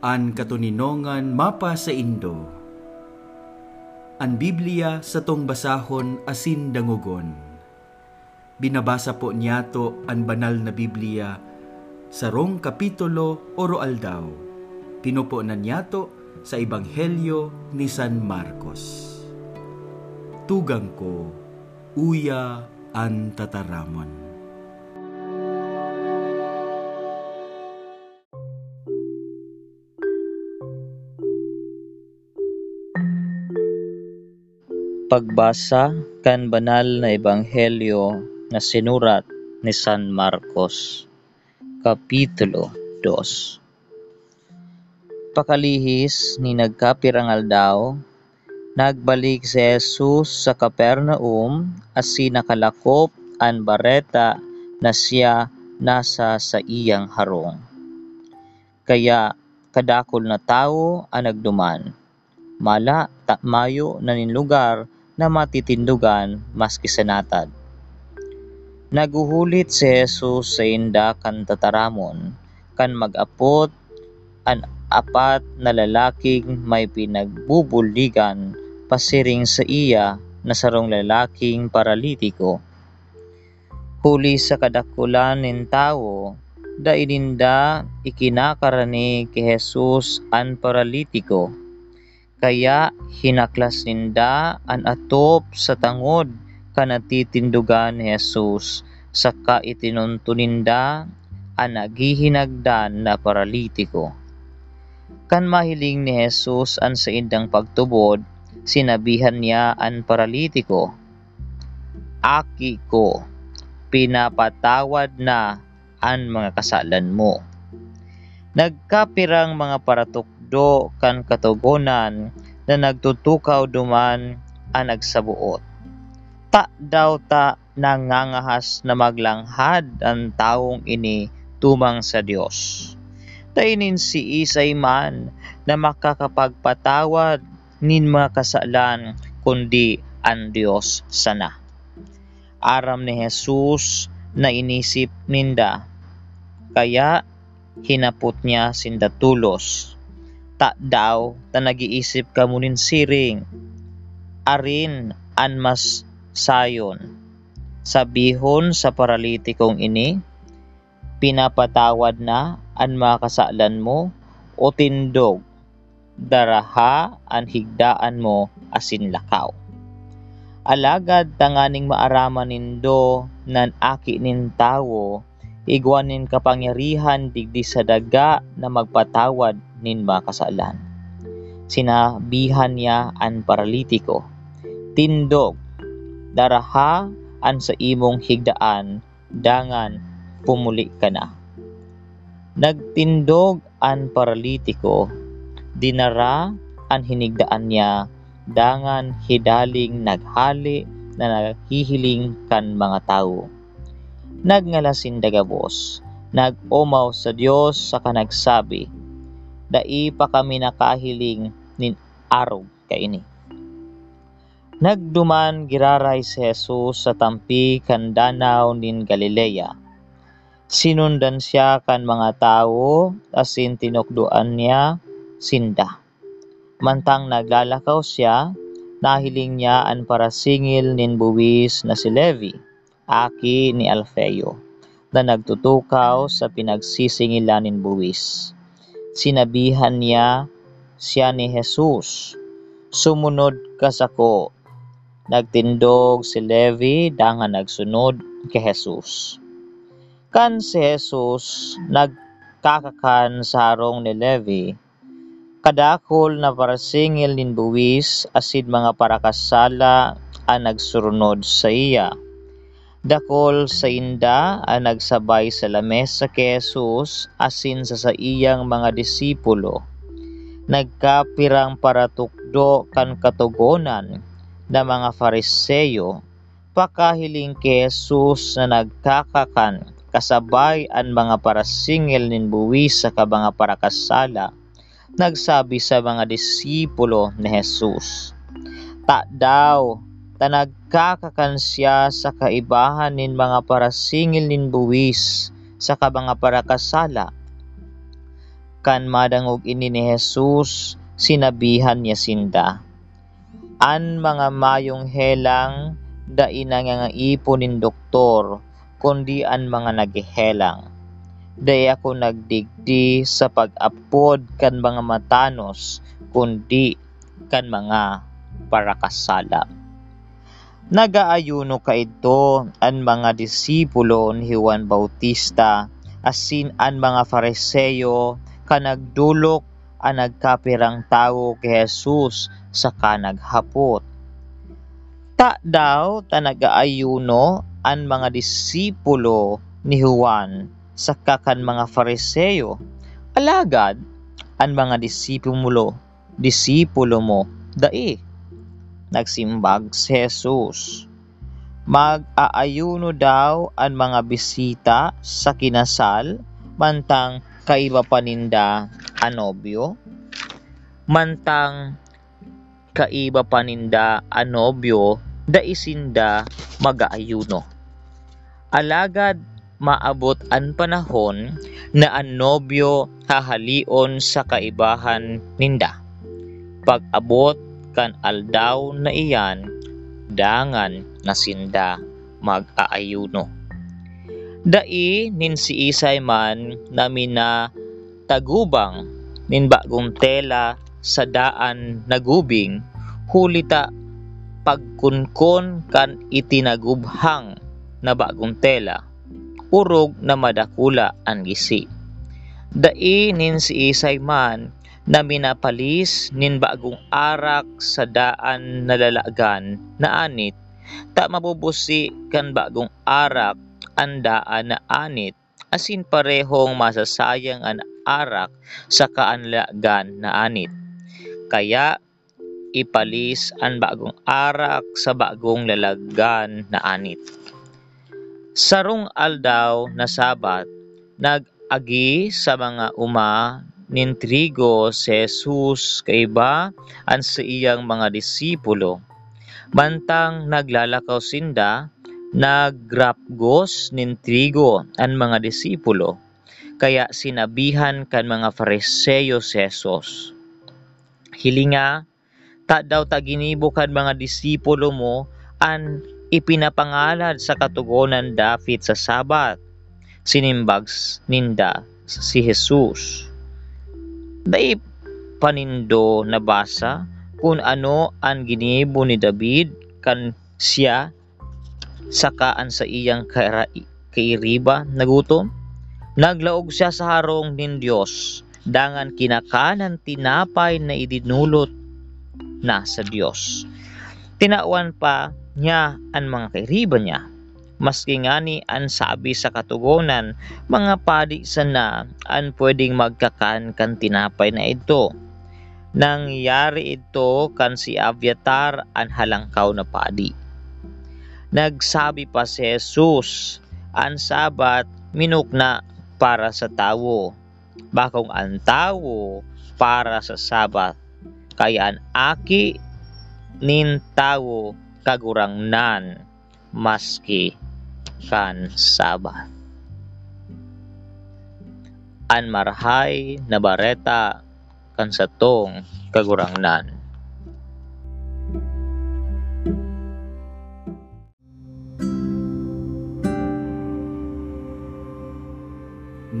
An katuninongan mapa sa Indo. An Biblia sa tong basahon asin dangugon. Binabasa po niyato an banal na Biblia sa rong kapitulo oro aldaw. Pinupo na niyato sa Ebanghelyo ni San Marcos. Tugang ko, uya an tataramon. Pagbasa kan banal na ebanghelyo nga sinurat ni San Marcos Kapitulo 2 Pakalihis ni nagkapirang aldaw nagbalik si Jesus sa Capernaum asi nakalakop an bareta na siya nasa sa iyang harong. Kaya kadakol na tao ang nagduman. Mala ta mayo na nin lugar na matitindugan maski senatad. Naguhulit si Jesus sa inda kan tataramon kan mag-apot an apat na lalaking may pinagbubuldigan pasiring sa iya na sarong lalaking paralitiko. Huli sa kadakulan nin tao, da ininda ikinakarani ki Jesus an paralitiko kaya hinaklas ninda an atop sa tangod kanatitindugan ni Jesus saka itinunto ninda an naghihinagdan na paralitiko. Kan mahiling ni Jesus an sa indang pagtubod, sinabihan niya an paralitiko, Aki ko, pinapatawad na an mga kasalan mo. Nagkapirang mga paratukdo kan katugunan na nagtutukaw duman ang nagsabuot. Ta daw ta nangangahas na maglanghad ang taong ini tumang sa Dios. Tainin si Isay man na makakapagpatawad nin mga kasalan kundi ang Dios sana. Aram ni Jesus na inisip ninda. Kaya hinapot niya sinda tulos. Ta daw ta nag-iisip ka munin siring. Arin an mas sayon. Sabihon sa paralitikong ini, pinapatawad na an mga kasalan mo o tindog, daraha an higdaan mo asin lakaw. Alagad tanganing maaraman nindo nan aki nin tawo igwanin kapangyarihan digdi sa daga na magpatawad nin mga kasalan. Sinabihan niya an paralitiko, Tindog, daraha an sa imong higdaan, dangan pumuli ka na. Nagtindog an paralitiko, dinara an hinigdaan niya, dangan hidaling naghali na naghihiling kan mga tao nagngalasin dagabos, nag-umaw sa Dios sa kanagsabi, dai pa kami nakahiling nin arog kaini. Nagduman giraray si Jesus sa tampi kan danaw nin Galilea. Sinundan siya kan mga tao asin tinukduan niya sinda. Mantang naglalakaw siya, nahiling niya an parasingil nin buwis na si Levi aki ni Alfeo, na nagtutukaw sa pinagsisingilan ng buwis. Sinabihan niya siya ni Jesus, Sumunod ka sa ko. Nagtindog si Levi dangan nagsunod kay Jesus. Kan si Jesus nagkakakan sa harong ni Levi, kadakol na parasingil nin buwis asid mga parakasala ang nagsurunod sa iya Dakol sa inda ang nagsabay sa lamesa kay Jesus asin sa sa iyang mga disipulo. Nagkapirang paratukdo kan katugonan na mga fariseyo pakahiling kay Jesus na nagkakakan kasabay ang mga parasingil nin buwis sa kabanga parakasala nagsabi sa mga disipulo ni Jesus ta daw ta nagkakakan siya sa kaibahan nin mga parasingil nin buwis sa kabanga parakasala. kan madangog ini ni Jesus, sinabihan niya sinda. An mga mayong helang, nga ipon nin doktor, kundi an mga naghelang. Day ako nagdigdi sa pag-apod kan mga matanos, kundi kan mga parakasala. Nagaayuno ka ito ang mga disipulo ni Juan Bautista, asin ang mga fariseyo, kanagdulok ang nagkapirang tao kay Jesus sa kanaghapot. Ta daw ta nagaayuno ang mga disipulo ni Juan sa kakan mga fariseyo. Alagad ang mga disipulo, disipulo mo dai. Nagsimbag si Jesus. Mag-aayuno daw ang mga bisita sa kinasal mantang kaiba paninda anobyo. Mantang kaiba paninda anobyo da isinda magaayuno. Alagad maabot ang panahon na ang nobyo hahalion sa kaibahan ninda. Pag-abot kan aldaw na iyan dangan na sinda mag-aayuno Dai nin si Isay man namin na tagubang nin bagong tela sa daan nagubing hulita pagkunkon kan itinagubhang na bagong tela urog na madakula ang gisi. Dai nin si Isay man na minapalis nin bagong arak sa daan nalalagan na anit ta mabubusi kan bagong arak andaan na anit asin parehong masasayang an arak sa kaanlagan na anit. Kaya ipalis ang bagong arak sa bagong lalagyan na anit. Sarong aldaw na sabat, nag-agi sa mga uma nin trigo si Jesus kaiba ang sa iyang mga disipulo. Mantang naglalakaw sinda, nagrapgos nin trigo ang mga disipulo, kaya sinabihan kan mga fariseyo si Jesus. Hilinga, ta daw taginibo kan mga disipulo mo an ipinapangalad sa katugonan David sa Sabat. Sinimbags ninda si Jesus. Dai panindo nabasa kung ano ang ginibo ni David kan siya sakaan sa iyang kairiba nagutom. Naglaog siya sa harong nin Dios, dangan kinakanan tinapay na idinulot na sa Dios. Tinawan pa niya ang mga kairiba niya. Maski ngani ang sabi sa katugonan, mga padi sana ang pwedeng magkakan kan tinapay na ito. Nangyari ito kan si Aviatar ang halangkaw na padi. Nagsabi pa si Jesus, ang sabat minukna para sa tao. Bakong ang tao para sa sabat. Kaya ang aki nin tao kagurangnan maski kan sabat. An marhay na bareta kan satong kagurangnan.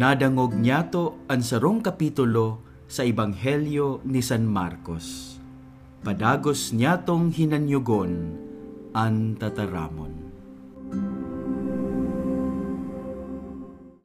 Nadangog niyato ang sarong kapitulo sa Ebanghelyo ni San Marcos. Padagos niyatong hinanyugon an tataramon.